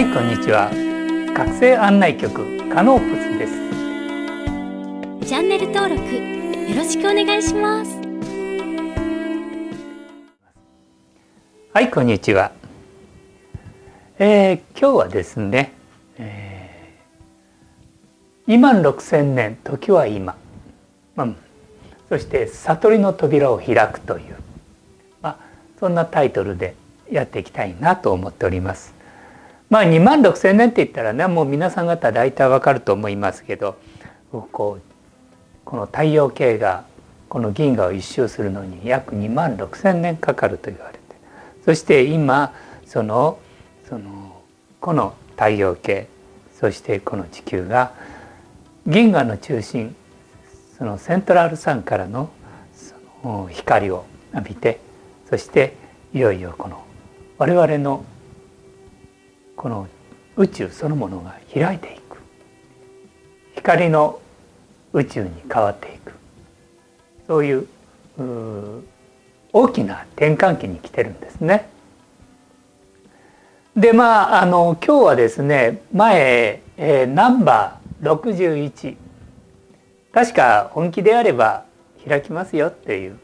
はいこんにちは。学生案内局カノープスです。チャンネル登録よろしくお願いします。はいこんにちは、えー、今日はですね、えー、2万6千年時は今、うん、そして悟りの扉を開くという、まあ、そんなタイトルでやっていきたいなと思っておりますまあ2万6千年って言ったらねもう皆さん方大体わかると思いますけどこうこの太陽系がこの銀河を一周するのに約2万6千年かかると言われて。そして今そのそのこの太陽系そしてこの地球が銀河の中心そのセントラルサンからのの光を浴びてそしていよいよこの我々のこの宇宙そのものが開いていく光の宇宙に変わっていくそういう大きな転換期に来てるんですね。でまああの今日はですね前、えー、ナンバー61確か本気であれば開きますよっていう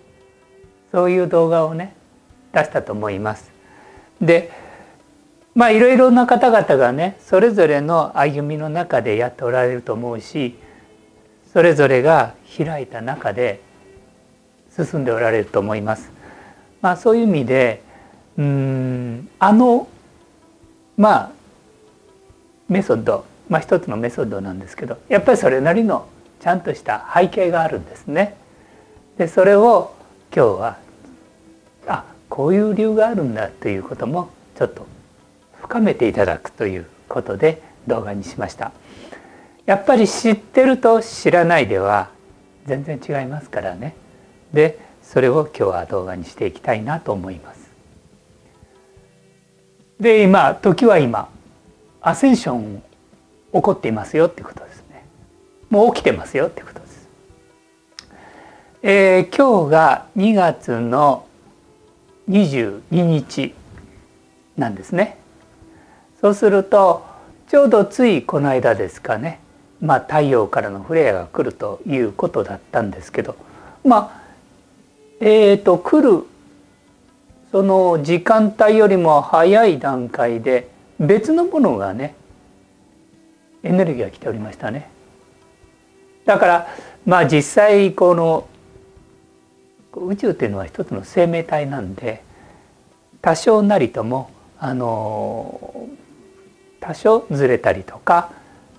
そういう動画をね出したと思います。でまあいろいろな方々がねそれぞれの歩みの中でやっておられると思うしそれぞれが開いた中で進んでおられると思います。まあ、そういう意味でうんあのまあメソッド、まあ、一つのメソッドなんですけどやっぱりそれなりのちゃんとした背景があるんですね。でそれを今日はあこういう理由があるんだということもちょっと深めていただくということで動画にしました。やっぱり知ってると知らないでは全然違いますからね。でそれを今日は動画にしていきたいなと思います。で今時は今アセンション起こっていますよってことですね。もう起きてますよってことです、えー、今日が2月の22日なんですね。そうするとちょうどついこの間ですかね、まあ、太陽からのフレアが来るということだったんですけどまあえーと来るその時間帯よりも早い段階で別のものがねエネルギーが来ておりましたね。だからまあ実際この宇宙というのは一つの生命体なんで多少なりともあの多少ずれたりとか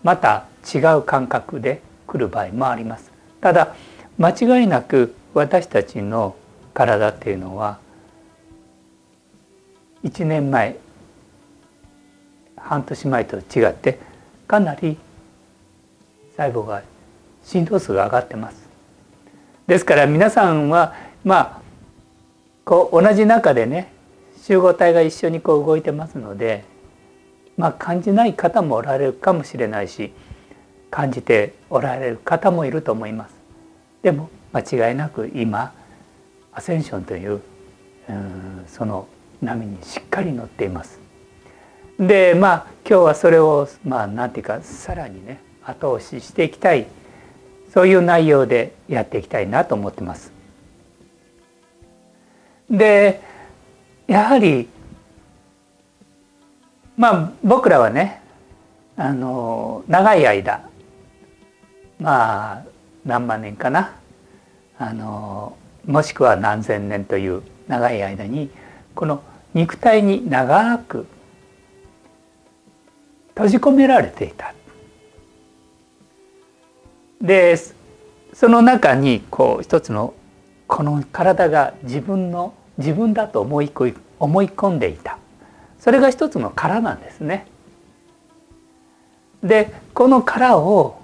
また違う感覚で来る場合もあります。ただ間違いなく私たちの体っていうのは1年前半年前と違ってかなり細胞が振動数が上がってます。ですから皆さんはまあこう同じ中でね集合体が一緒にこう動いてますのでまあ、感じない方もおられるかもしれないし感じておられる方もいると思います。でも間違いなく今アセンションというその波にしっかり乗っています。でまあ今日はそれをまあ何て言うかさらにね後押ししていきたいそういう内容でやっていきたいなと思ってます。でやはりまあ僕らはねあの長い間まあ何万年かなあのもしくは何千年という長い間にこの肉体に長く閉じ込められていた。でその中にこう一つのこの体が自分の自分だと思い思い込んでいたそれが一つの殻なんですね。でこの殻を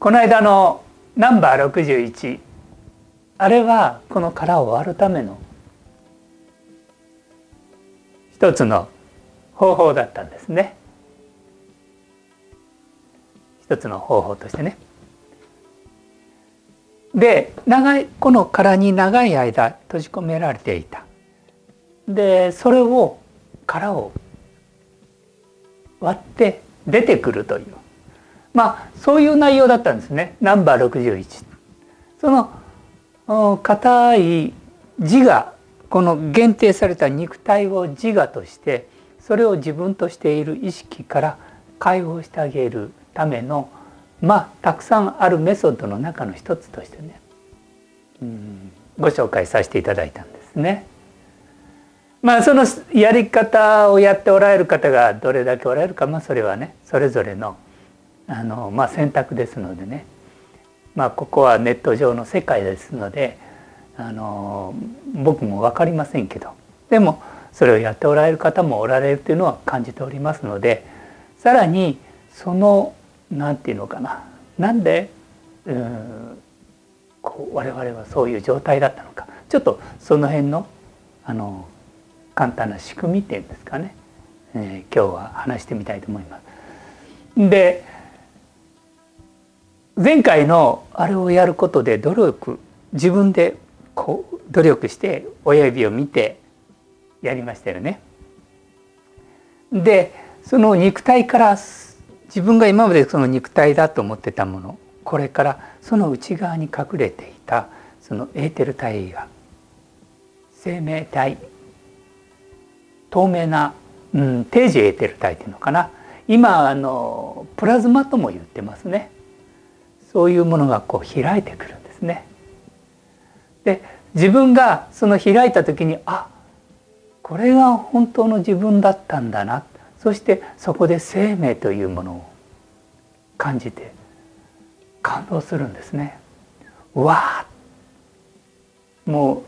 この間のナンバー61あれはこの殻を割るための一つの方法だったんですね。一つの方法としてね。で長いこの殻に長い間閉じ込められていた。でそれを殻を割って出てくるというまあそういう内容だったんですねナンバー61。その硬い自我この限定された肉体を自我としてそれを自分としている意識から解放してあげるためのまあたくさんあるメソッドの中の一つとしてねうんご紹介させていただいたんですね。まあそのやり方をやっておられる方がどれだけおられるかまあそれはねそれぞれのあの、まあ、選択ですのでね。まあここはネット上の世界ですのであの僕も分かりませんけど。でもそれをやっておられる方もおられるというのは感じておりますのでさらにその何て言うのかな。なんでうんこう我々はそういう状態だったのか。ちょっとその辺のあの簡単な仕組みっていうんですかね、えー、今日は話してみたいと思います。で前回のあれをやることで努力自分でこう努力して親指を見てやりましたよね。でその肉体から自分が今までその肉体だと思ってたものこれからその内側に隠れていたそのエーテル体が生命体透明な、うん、定時エーテル体っていうのかな今あのプラズマとも言ってますねそういうものがこう開いてくるんですね。で自分がその開いた時にあこれが本当の自分だったんだなそしてそこで生命というものを感じて感動するんですね。わあも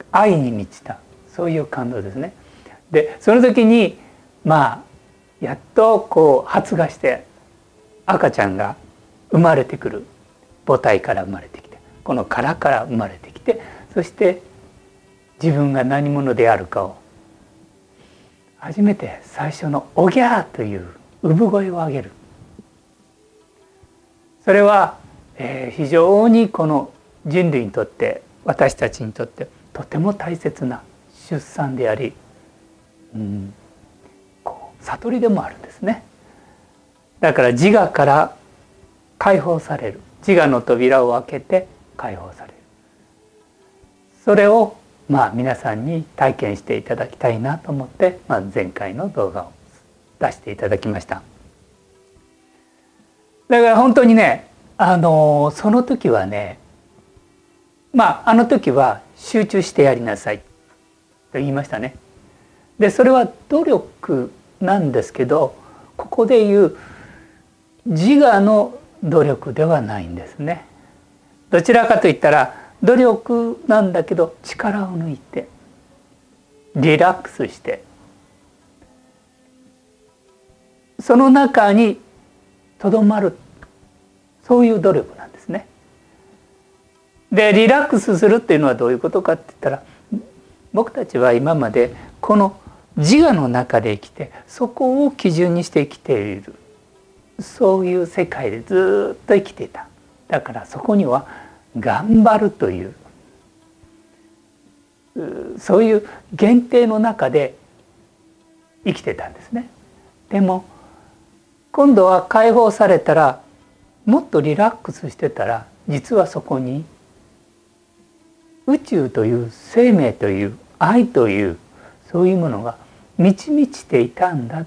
う愛に満ちたそういう感動ですね。でその時にまあやっとこう発芽して赤ちゃんが生まれてくる。母体から生まれてきてこの殻から生まれてきてそして自分が何者であるかを初めて最初の「おぎゃー」という産声を上げる。それは、えー、非常にこの人類にとって私たちにとってとても大切な出産であり、うん、悟りでもあるんですね。だから自我から解放される。自我の扉を開けて解放される。それをまあ皆さんに体験していただきたいなと思って、まあ、前回の動画を出していただきました。だから本当にねあのその時はねまああの時は集中してやりなさいと言いましたね。でそれは努力なんですけどここで言う自我の努力ではないんですね。どちらかといったら努力なんだけど力を抜いてリラックスしてその中にとどまるそういう努力なんですね。でリラックスするっていうのはどういうことかって言ったら僕たちは今までこの自我の中で生きてそこを基準にして生きている。そういう世界でずっと生きていた。だからそこには頑張るという。そういう限定の中で生きてたんですね。でも今度は解放されたらもっとリラックスしてたら実はそこに宇宙という生命という愛というそういうものが満ち満ちていたんだ。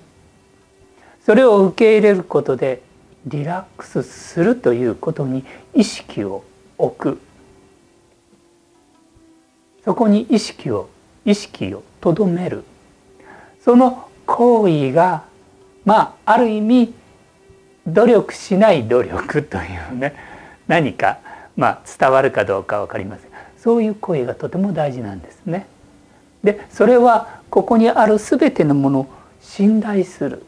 それを受け入れることでリラックスするということに意識を置く。そこに意識を意識をとどめる。その行為がまあある意味努力しない努力というね何かまあ伝わるかどうか分かりません。そういう行為がとても大事なんですね。でそれはここにある全てのものを信頼する。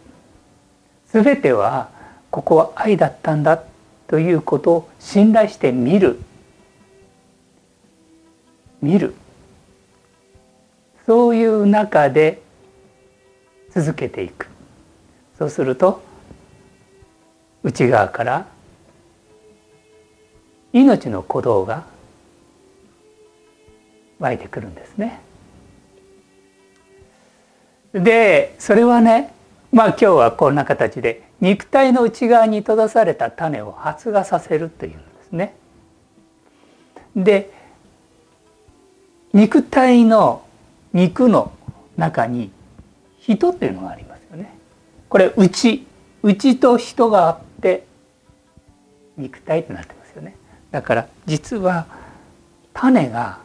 全てはここは愛だったんだということを信頼して見る。見る。そういう中で続けていく。そうすると内側から命の鼓動が湧いてくるんですね。でそれはねまあ今日はこんな形で肉体の内側に閉ざされた種を発芽させるというんですね。で肉体の肉の中に人っていうのがありますよね。これ内内と人があって肉体ってなってますよね。だから実は種が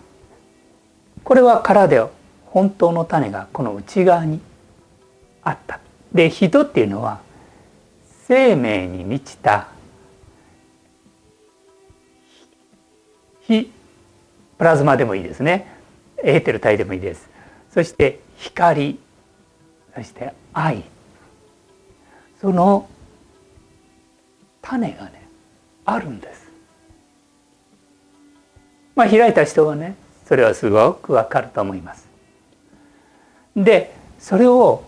これは殻で本当の種がこの内側にあった。で人っていうのは生命に満ちた非プラズマでもいいですね。エーテル体でもいいです。そして光そして愛。その種がねあるんです。まあ開いた人はねそれはすごくわかると思います。でそれを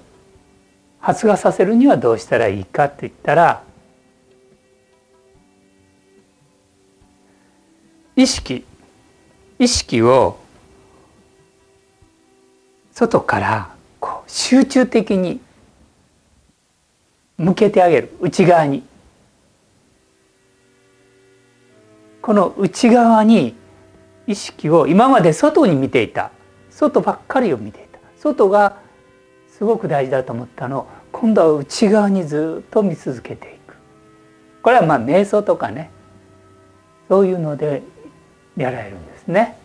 発芽させるにはどうしたらいいかって言ったら意識意識を外からこう集中的に向けてあげる。内側に。この内側に意識を今まで外に見ていた。外ばっかりを見ていた。外がすごく大事だと思ったの。を今度は内側にずっと見続けていく。これはまあ瞑想とかね。そういうのでやられるんですね。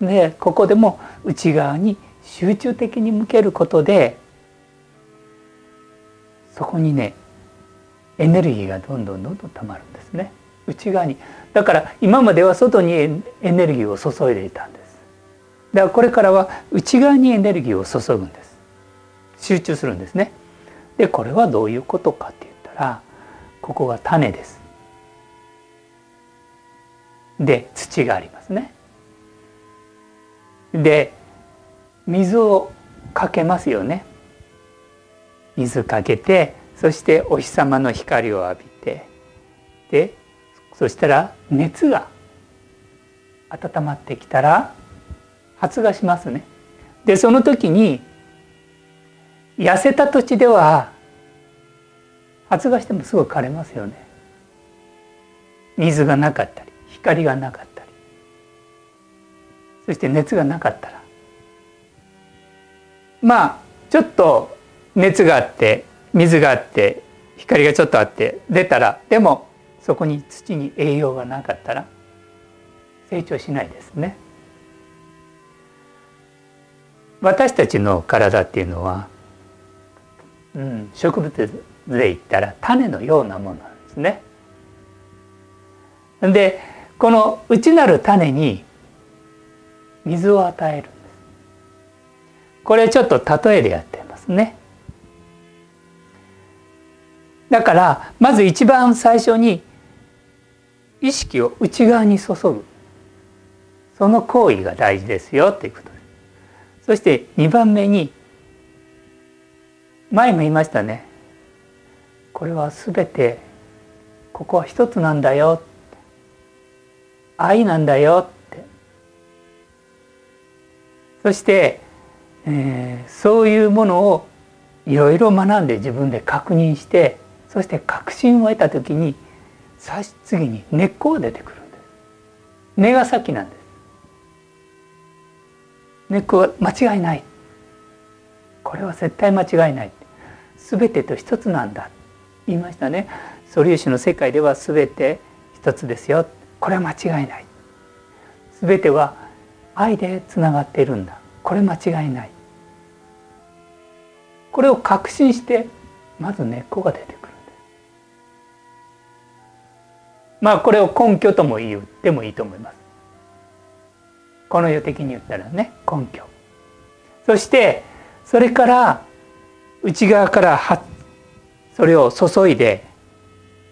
でここでも内側に集中的に向けることでそこにねエネルギーがどんどんどんどんたまるんですね。内側に。だから今までは外にエネルギーを注いでいたんです。だからこれからは内側にエネルギーを注ぐんです集中するんですね。でこれはどういうことかって言ったらここが種です。で土がありますね。で水をかけますよね。水かけてそしてお日様の光を浴びてでそしたら熱が温まってきたら発芽しますね。でその時に痩せた土地では発芽してもすぐ枯れますよね水がなかったり光がなかったりそして熱がなかったらまあちょっと熱があって水があって光がちょっとあって出たらでもそこに土に栄養がなかったら成長しないですね。私たちの体っていうのはうん、植物で言ったら種のようなものなんですね。でこの内なる種に水を与えるんです。これちょっと例えでやってますね。だからまず一番最初に意識を内側に注ぐその行為が大事ですよということ。そして2番目に前も言いましたね。これは全てここは一つなんだよ。愛なんだよ。って。そして、えー、そういうものをいろいろ学んで自分で確認してそして確信を得た時に次に根っこが出てくるんです。根が先なんです。根っこは間違いない。これは絶対間違いない。全てと一つなんだ。言いましたね。素粒子の世界では全て一つですよ。これは間違いない。全ては愛でつながっているんだ。これ間違いない。これを確信してまず根っこが出てくるんですまあこれを根拠とも言ってもいいと思います。この世的に言ったらね根拠。そしてそれから内側からそれを注いで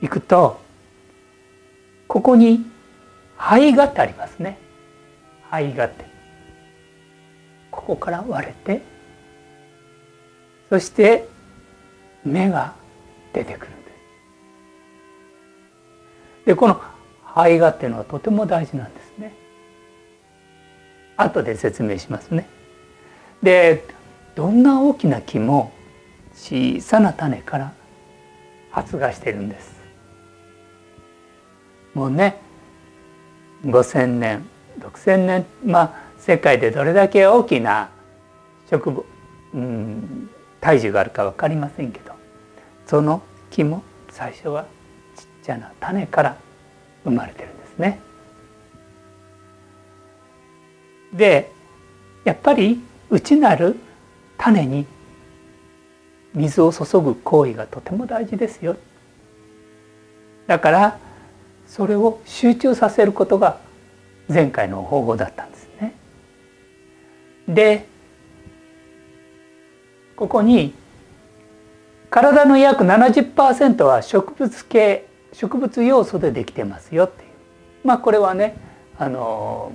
いくとここに肺がってありますね。肺がって。ここから割れてそして芽が出てくる。んですでこの肺がっていうのはとても大事なんですね。後で説明しますねでどんな大きな木も小さな種から発芽してるんですもうね5,000年6,000年まあ世界でどれだけ大きな植物、うん、体重があるか分かりませんけどその木も最初はちっちゃな種から生まれてるんですね。でやっぱり内なる種に水を注ぐ行為がとても大事ですよ。だからそれを集中させることが前回の方法だったんですね。でここに体の約70%は植物系植物要素でできてますよっていうまあこれはねあの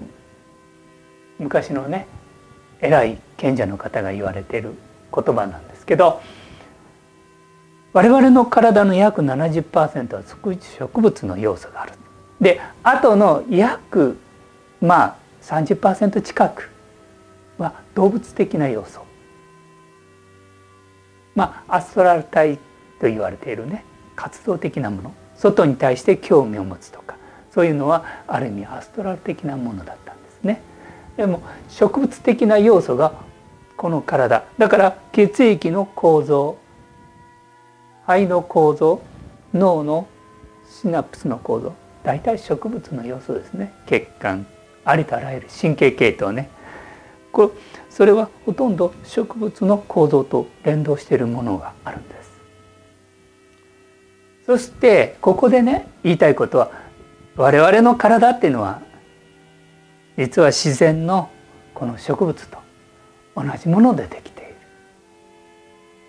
昔のね偉い賢者の方が言われている言葉なんですけど我々の体の約70%は植物の要素がある。であとの約まあ30%近くは動物的な要素。まあアストラル体と言われているね活動的なもの外に対して興味を持つとかそういうのはある意味アストラル的なものだったんですね。でも植物的な要素がこの体。だから血液の構造肺の構造脳のシナプスの構造。大体植物の要素ですね。血管。ありとあらゆる。神経系統ね。これそれはほとんど植物の構造と連動しているものがあるんです。そしてここでね言いたいことは我々の体っていうのは実は自然のこの植物と同じものでできている。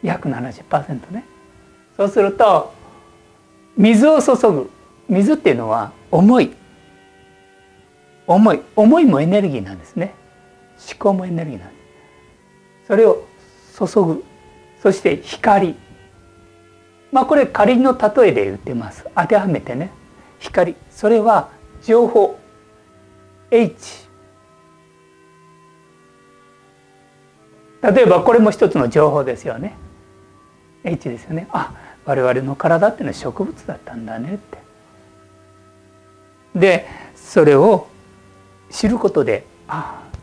約70%ね。そうすると水を注ぐ。水っていうのは重い。重い。重いもエネルギーなんですね。思考もエネルギーなんです。それを注ぐ。そして光。まあこれ仮の例えで言ってます。当てはめてね。光。それは情報。H 例えばこれも一つの情報ですよね。H ですよね。あ我々の体っていうのは植物だったんだねって。でそれを知ることでああ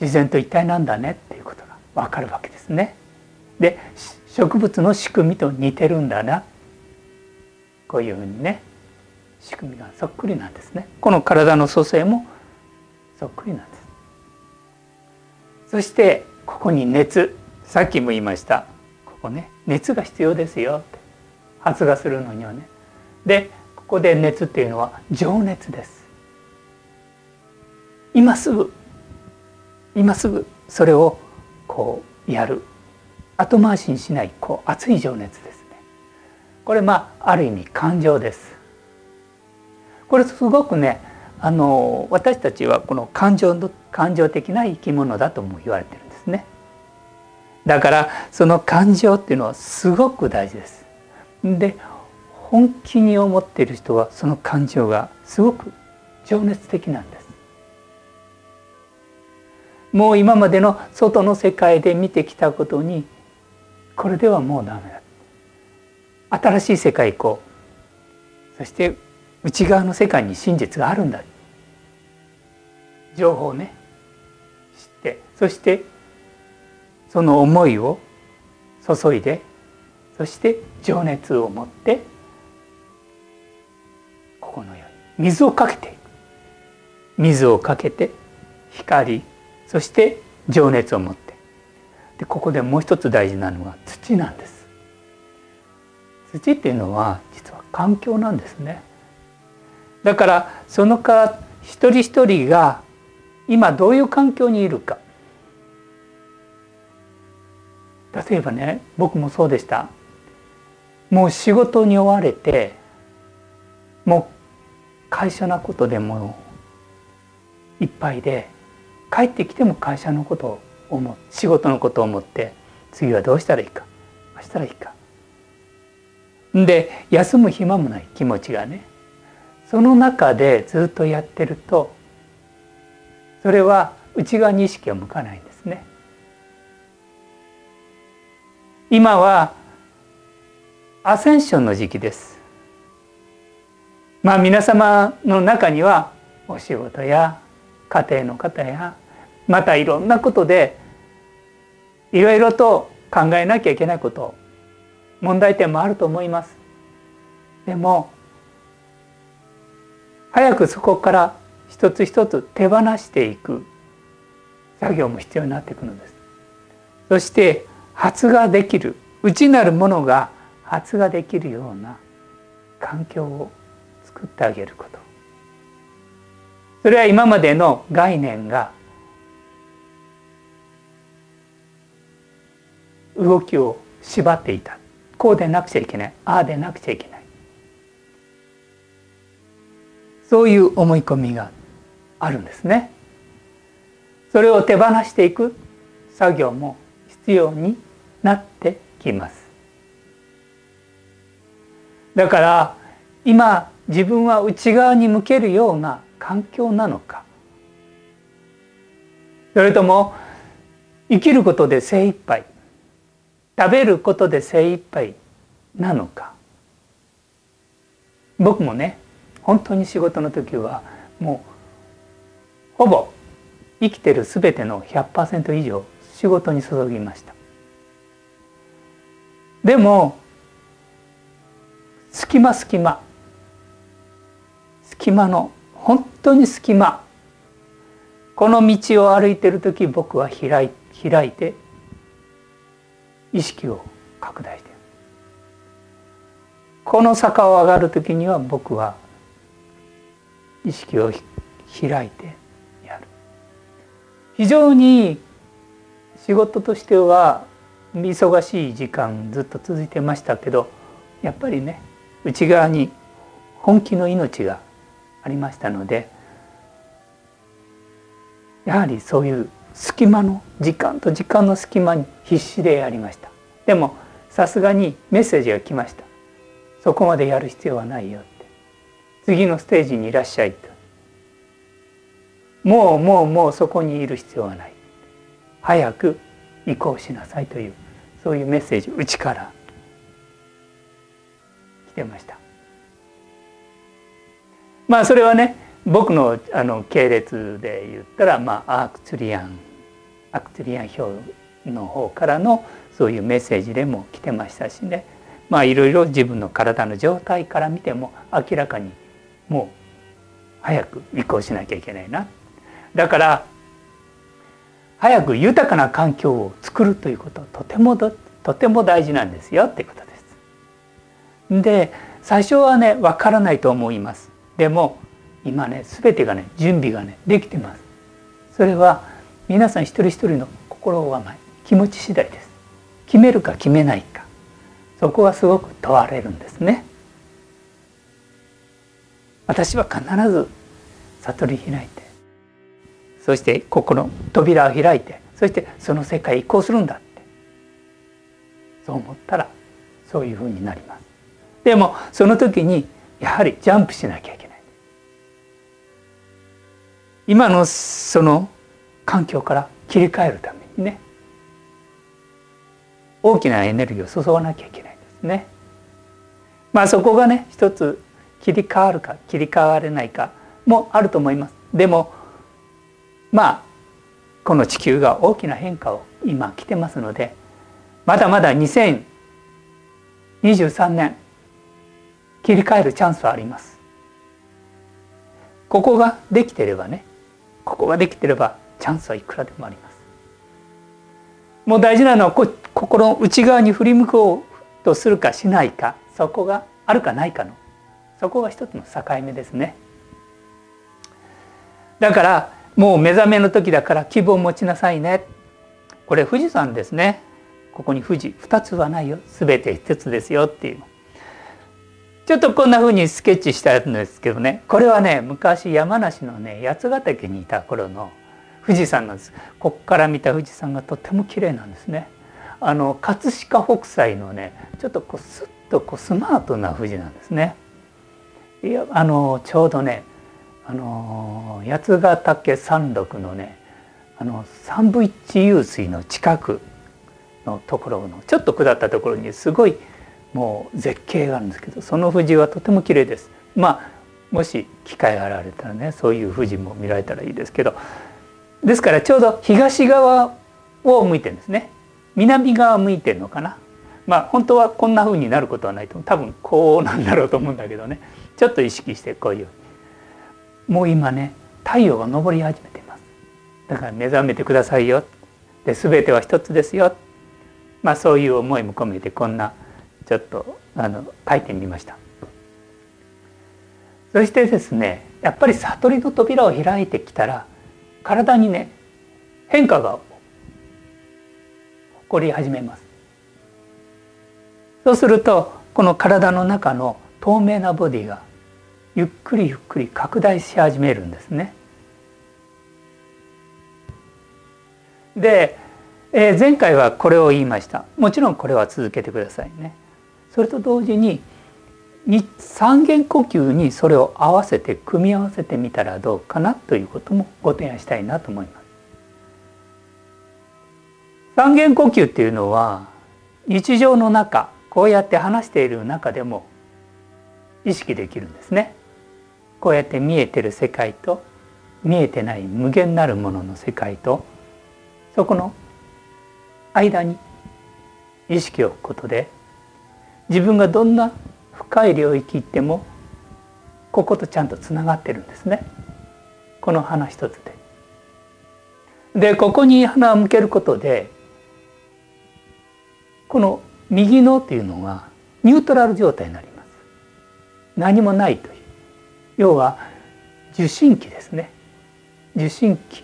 自然と一体なんだねっていうことが分かるわけですね。で植物の仕組みと似てるんだな。こういうふうにね。仕組みがそっくりなんですね。この体の組成もそっくりなんです。そしてここに熱さっきも言いましたここね熱が必要ですよ発芽するのにはね。でここで熱っていうのは情熱です。今すぐ今すぐそれをこうやる後回しにしないこう熱い情熱ですねこれまあある意味感情ですこれすごくねあの私たちはこの感情の感情的な生き物だとも言われてるんですね。だからその感情っていうのはすごく大事です。で本気に思っている人はその感情がすごく情熱的なんです。もう今までの外の世界で見てきたことにこれではもうダメだ。新しい世界行こう。そして内側の世界に真実があるんだ。情報をね知ってそしてその思いを注いでそして情熱を持ってここのように水をかけていく水をかけて光そして情熱を持って。でここでもう一つ大事なのが土なんです。土っていうのは実は環境なんですね。だからそのか一人一人が今どういう環境にいるか。例えばね僕もそうでした。もう仕事に追われてもう会社のことでもいっぱいで帰ってきても会社のことを思う仕事のことを思って次はどうしたらいいかどうしたらいいか。で休む暇もない気持ちがね。その中でずっとやってるとそれは内側に意識を向かないんですね。今はアセンションの時期です。まあ皆様の中にはお仕事や家庭の方やまたいろんなことでいろいろと考えなきゃいけないこと問題点もあると思います。でも早くそこから一つ一つ手放していく作業も必要になっていくのです。そして発芽できる内なるものが発芽できるような環境を作ってあげること。それは今までの概念が動きを縛っていた。こうでなくちゃいけない。ああでなくちゃいけない。そういう思い込みがあるんですね。それを手放していく作業も必要になってきます。だから今自分は内側に向けるような環境なのか。それとも生きることで精一杯食べることで精一杯なのか。僕もね本当に仕事の時はもうほぼ生きてる全ての100%以上仕事に注ぎました。でも隙間隙間隙間の本当に隙間この道を歩いてる時僕は開い開いて意識を拡大してこの坂を上がる時には僕は意識を開いてやる。非常に仕事としては忙しい時間ずっと続いてましたけどやっぱりね内側に本気の命がありましたのでやはりそういう隙間の時間と時間の隙間に必死でやりました。でもさすがにメッセージが来ました。そこまでやる必要はないよ。って次のステージにいらっしゃいと。もうもうもうそこにいる必要はない。早く移行しなさいというそういうメッセージうちから来てました。まあそれはね僕のあの系列で言ったら、まあ、アークツリアンアークツリアン表の方からのそういうメッセージでも来てましたしね。まあいろいろ自分の体の状態から見ても明らかにもう早く移行しなきゃいけないなだから早く豊かな環境を作るということはとてもとても大事なんですよってことです。で最初はねわからないと思います。でも今ね全てがね準備がねできてます。それは皆さん一人一人の心構え気持ち次第です。決めるか決めないかそこはすごく問われるんですね。私は必ず悟り開いてそして心扉を開いてそしてその世界へ移行するんだって。そう思ったらそういうふうになります。でもその時にやはりジャンプしなきゃいけない。今のその環境から切り替えるためにね。大きなエネルギーを注がなきゃいけないんですね。まあそこがね一つ切り替わるか切り替われないかもあると思います。でもまあこの地球が大きな変化を今来てますのでまだまだ2023年切り替えるチャンスはあります。ここができてればねここができてればチャンスはいくらでもあります。もう大事なのは心の内側に振り向こうとするかしないかそこがあるかないかのそこが一つの境目ですね。だからもう目覚めの時だから希望を持ちなさいね。これ富士山ですね。ここに富士2つはないよ。全て1つですよっていう。ちょっとこんな風にスケッチしたんですけどね。これはね昔山梨のね八ヶ岳にいた頃の富士山なんです。ここから見た富士山がとても綺麗なんですね。あの葛飾北斎のねちょっとこうスッとこうスマートな富士なんですね。いやあのちょうどねあの八ヶ岳山麓のねあの三部一湧水の近くのところのちょっと下ったところにすごいもう絶景があるんですけどその富士はとても綺麗です。まあもし機会が現れたらねそういう富士も見られたらいいですけどですからちょうど東側を向いてるんですね。南側向いてるのかな。まあ本当はこんな風になることはないと多分こうなんだろうと思うんだけどね。ちょっと意識してこういう。もう今ね太陽が昇り始めています。だから目覚めてくださいよ。で全ては一つですよ。まあそういう思いも込めてこんなちょっとあの書いてみました。そしてですねやっぱり悟りの扉を開いてきたら体にね変化が起こり始めます。そうするとこの体の中の透明なボディがゆっくりゆっくり拡大し始めるんですね。で、えー、前回はこれを言いましたもちろんこれは続けてくださいね。それと同時に三元呼吸にそれを合わせて組み合わせてみたらどうかなということもご提案したいなと思います。三元呼吸っていうのは日常の中こうやって話している中でも意識できるんですね。こうやって見えてる世界と見えてない無限なるものの世界とそこの間に意識を置くことで自分がどんな深い領域行ってもこことちゃんとつながってるんですねこの花一つで。でここに花を向けることでこの右脳というのがニュートラル状態になります何もないという。要は受信機ですね。受信機。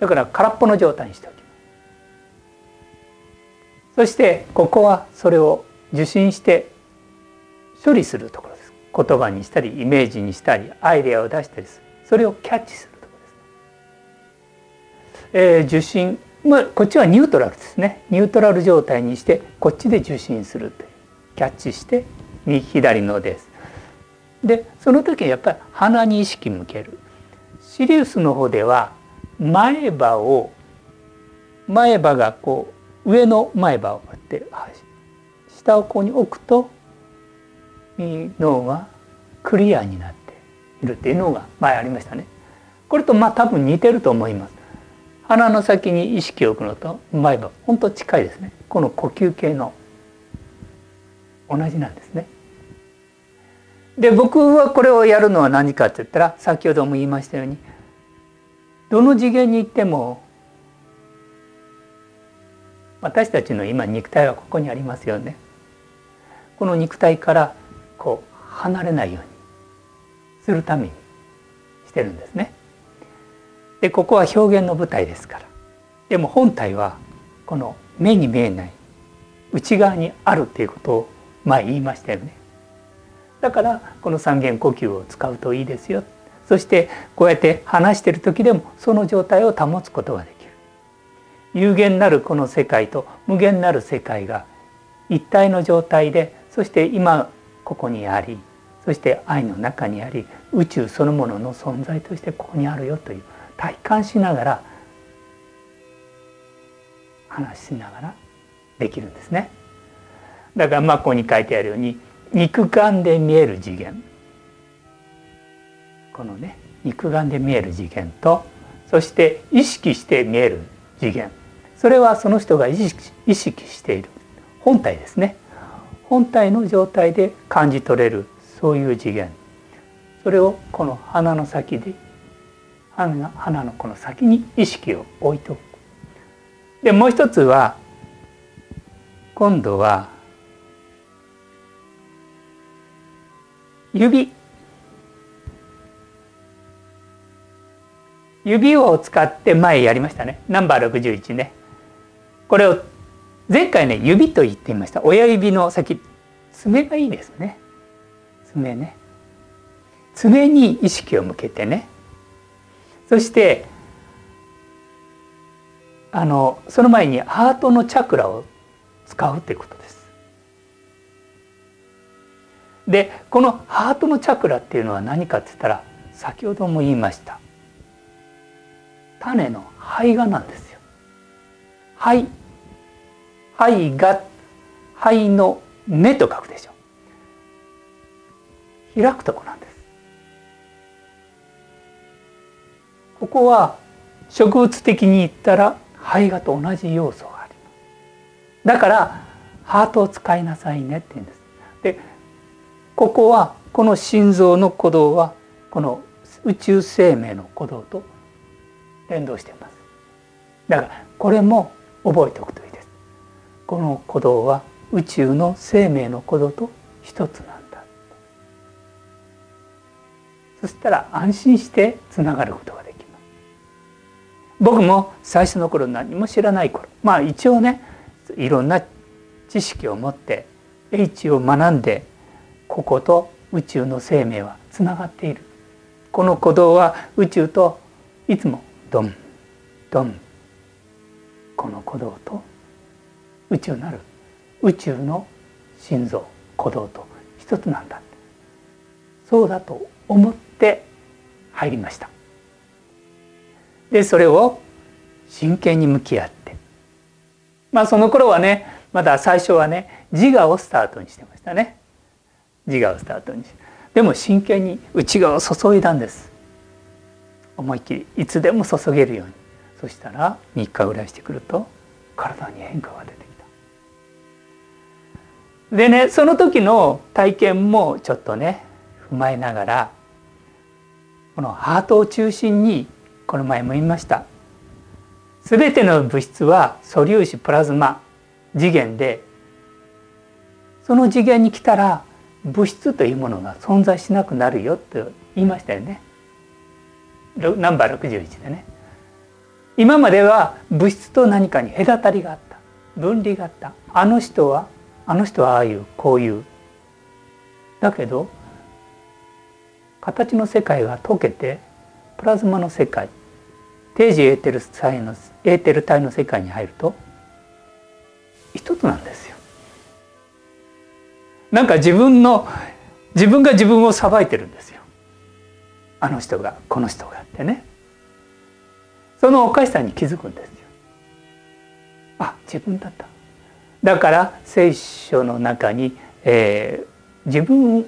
だから空っぽの状態にしておきます。そしてここはそれを受信して処理するところです。言葉にしたりイメージにしたりアイデアを出したりする。それをキャッチするところですね、えー、受信。まあこっちはニュートラルですね。ニュートラル状態にしてこっちで受信するという。キャッチして右左のですでその時にやっぱり鼻に意識向けるシリウスの方では前歯を前歯がこう上の前歯をこうやって下をここに置くと脳がクリアになっているっていうのが前ありましたね。これとまあ多分似てると思います。鼻の先に意識を置くのと前歯本当近いですね。この呼吸系の同じなんですね。で僕はこれをやるのは何かって言ったら先ほども言いましたようにどの次元に行っても私たちの今肉体はここにありますよね。この肉体からこう離れないようにするためにしてるんですね。でここは表現の舞台ですからでも本体はこの目に見えない内側にあるっていうことを前言いましたよね。だからこの三元呼吸を使うといいですよそしてこうやって話してる時でもその状態を保つことができる有限なるこの世界と無限なる世界が一体の状態でそして今ここにありそして愛の中にあり宇宙そのものの存在としてここにあるよという体感しながら話しながらできるんですね。だからまあここに書いてあるように肉眼で見える次元。このね肉眼で見える次元とそして意識して見える次元。それはその人が意識意識している。本体ですね。本体の状態で感じ取れるそういう次元。それをこの鼻の先で鼻鼻のこの先に意識を置いておく。でもう一つは今度は指。指を使って前やりましたね。ナンバー61ね。これを前回ね指と言ってみました。親指の先。爪がいいですね。爪ね。爪に意識を向けてね。そしてあのその前にハートのチャクラを使うっていうことです。でこのハートのチャクラっていうのは何かって言ったら先ほども言いました。種の胚芽なんですよ。胚肺が肺の根と書くでしょ。開くとこなんです。ここは植物的に言ったら肺がと同じ要素がありますだからハートを使いなさいねって言うんです。でここはこの心臓の鼓動はこの宇宙生命の鼓動と連動しています。だからこれも覚えておくといいです。この鼓動は宇宙の生命の鼓動と一つなんだそしたら安心してつながることができます。僕も最初の頃何も知らない頃。まあ一応ねいろんな知識を持って H を学んでここと宇宙の生命はつながっている。この鼓動は宇宙といつもドンドン。この鼓動と宇宙なる。宇宙の心臓鼓動と一つなんだ。そうだと思って入りました。でそれを真剣に向き合って。まあその頃はねまだ最初はね自我をスタートにしてましたね。自我をスタートにでも真剣に内側を注いだんです。思いっきりいつでも注げるように。そしたら3日ぐらいしてくると体に変化が出てきた。でねその時の体験もちょっとね踏まえながらこのハートを中心にこの前も言いました。全ての物質は素粒子プラズマ次元でその次元に来たら物質というものが存在しなくなるよと言いましたよね。ナンバー61でね。今までは物質と何かに隔たりがあった。分離があった。あの人はあの人はああいうこういう。だけど形の世界が溶けてプラズマの世界定時エーテル体のエーテル体の世界に入ると一つなんです。なんか自分の自分が自分を裁いてるんですよ。あの人がこの人がってね。そのおかしさに気づくんですよ。あ自分だった。だから聖書の中に、えー、自分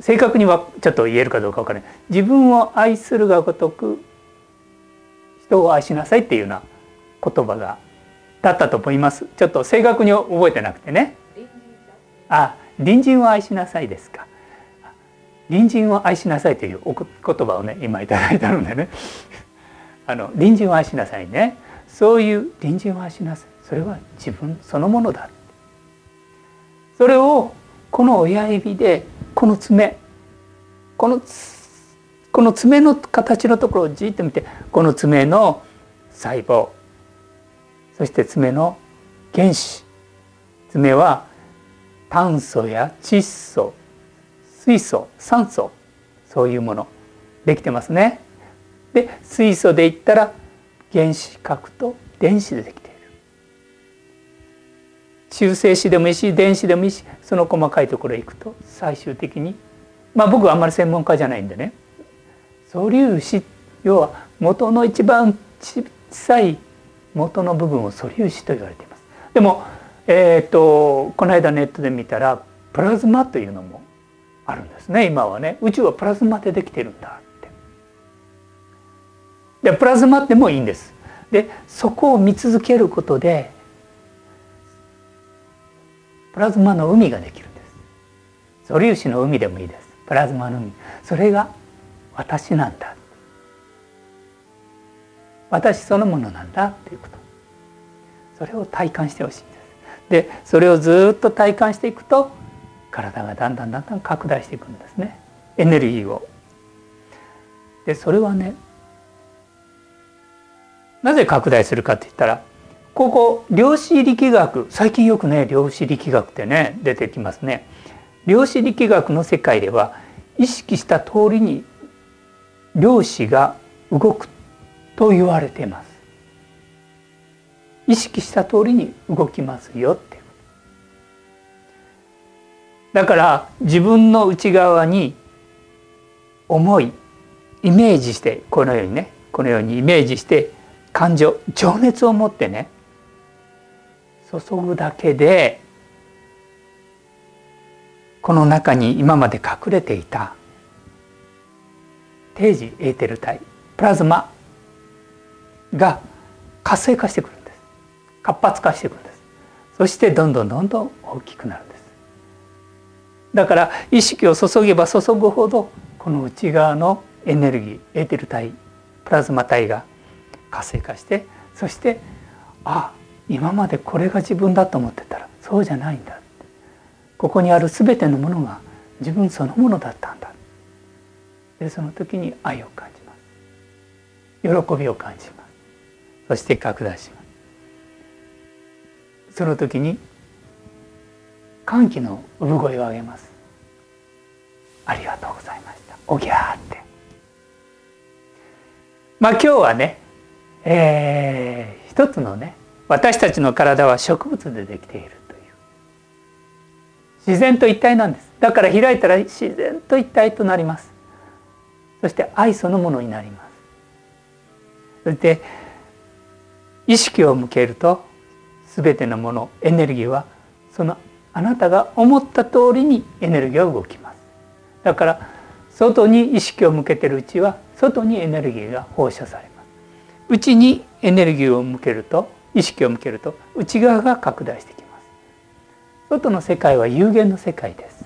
正確にはちょっと言えるかどうか分からない自分を愛するがごとく人を愛しなさいっていうような言葉がだったと思いますちょっと正確に覚えてなくてねあ隣人を愛しなさいですか？隣人を愛しなさいというお言葉をね今いただいたのでね。あの隣人を愛しなさいね。そういう隣人を愛しなさい。それは自分そのものだ。それをこの親指でこの爪このこの爪の形のところをじっと見てこの爪の細胞そして爪の原子爪は炭素や窒素水素酸素そういうものできてますね。で水素で言ったら原子核と電子でできている。中性子でもいいし電子でもいいしその細かいところへ行くと最終的にまあ僕はあんまり専門家じゃないんでね。素粒子要は元の一番小さい元の部分を素粒子と言われています。でもえーと、この間ネットで見たらプラズマというのもあるんですね今はね。宇宙はプラズマでできてるんだって。でプラズマでもいいんです。でそこを見続けることでプラズマの海ができるんです。素粒子の海でもいいです。プラズマの海。それが私なんだ。私そのものなんだっていうこと。それを体感してほしいんです。でそれをずっと体感していくと体がだんだんだんだん拡大していくんですねエネルギーを。でそれはねなぜ拡大するかって言ったらここ量子力学最近よくね量子力学ってね出てきますね。量子力学の世界では意識した通りに量子が動くと言われています。意識した通りに動きますよって。だから自分の内側に思いイメージしてこのようにねこのようにイメージして感情情熱を持ってね注ぐだけでこの中に今まで隠れていた定時エーテル体プラズマが活性化してくる。活発化していくんです。そしてどんどんどんどん大きくなるんです。だから意識を注げば注ぐほどこの内側のエネルギーエーテル体プラズマ体が活性化してそしてあ今までこれが自分だと思ってたらそうじゃないんだここにある全てのものが自分そのものだったんだ。でその時に愛を感じます。喜びを感じます。そして拡大します。その時に歓喜の産声を上げます。ありがとうございました。おぎゃーって。まあ今日はね、えー、一つのね私たちの体は植物でできているという。自然と一体なんです。だから開いたら自然と一体となります。そして愛そのものになります。そして意識を向けると全てのものエネルギーはそのあなたが思った通りにエネルギーは動きます。だから外に意識を向けてるうちは外にエネルギーが放射されます。内にエネルギーを向けると意識を向けると内側が拡大してきます。外の世界は有限の世界です。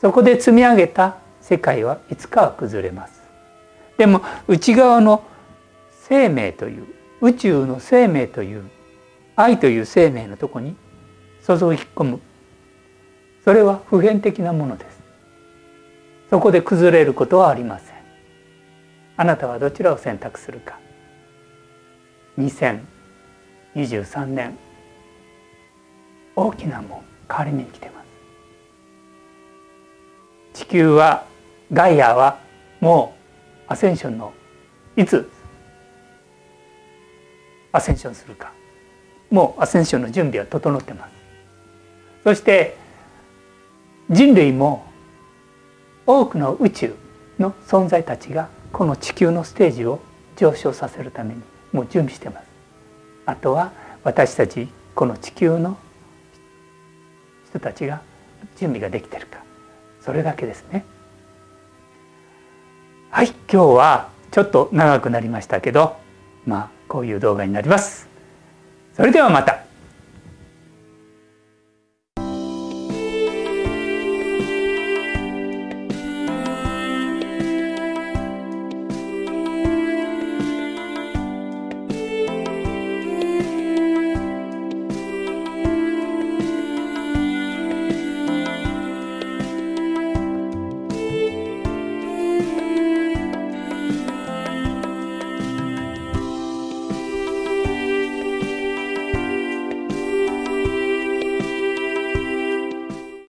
そこで積み上げた世界はいつかは崩れます。でも内側の生命という宇宙の生命という愛という生命のとこに注ぎ込む。それは普遍的なものです。そこで崩れることはありません。あなたはどちらを選択するか。2023年。大きなもん変わりに来てます。地球はガイアはもうアセンションのいつアセンションするか。もうアセンションの準備は整ってます。そして人類も多くの宇宙の存在たちがこの地球のステージを上昇させるためにもう準備してます。あとは私たちこの地球の人たちが準備ができてるか。それだけですね。はい今日はちょっと長くなりましたけどまあこういう動画になります。それではまた。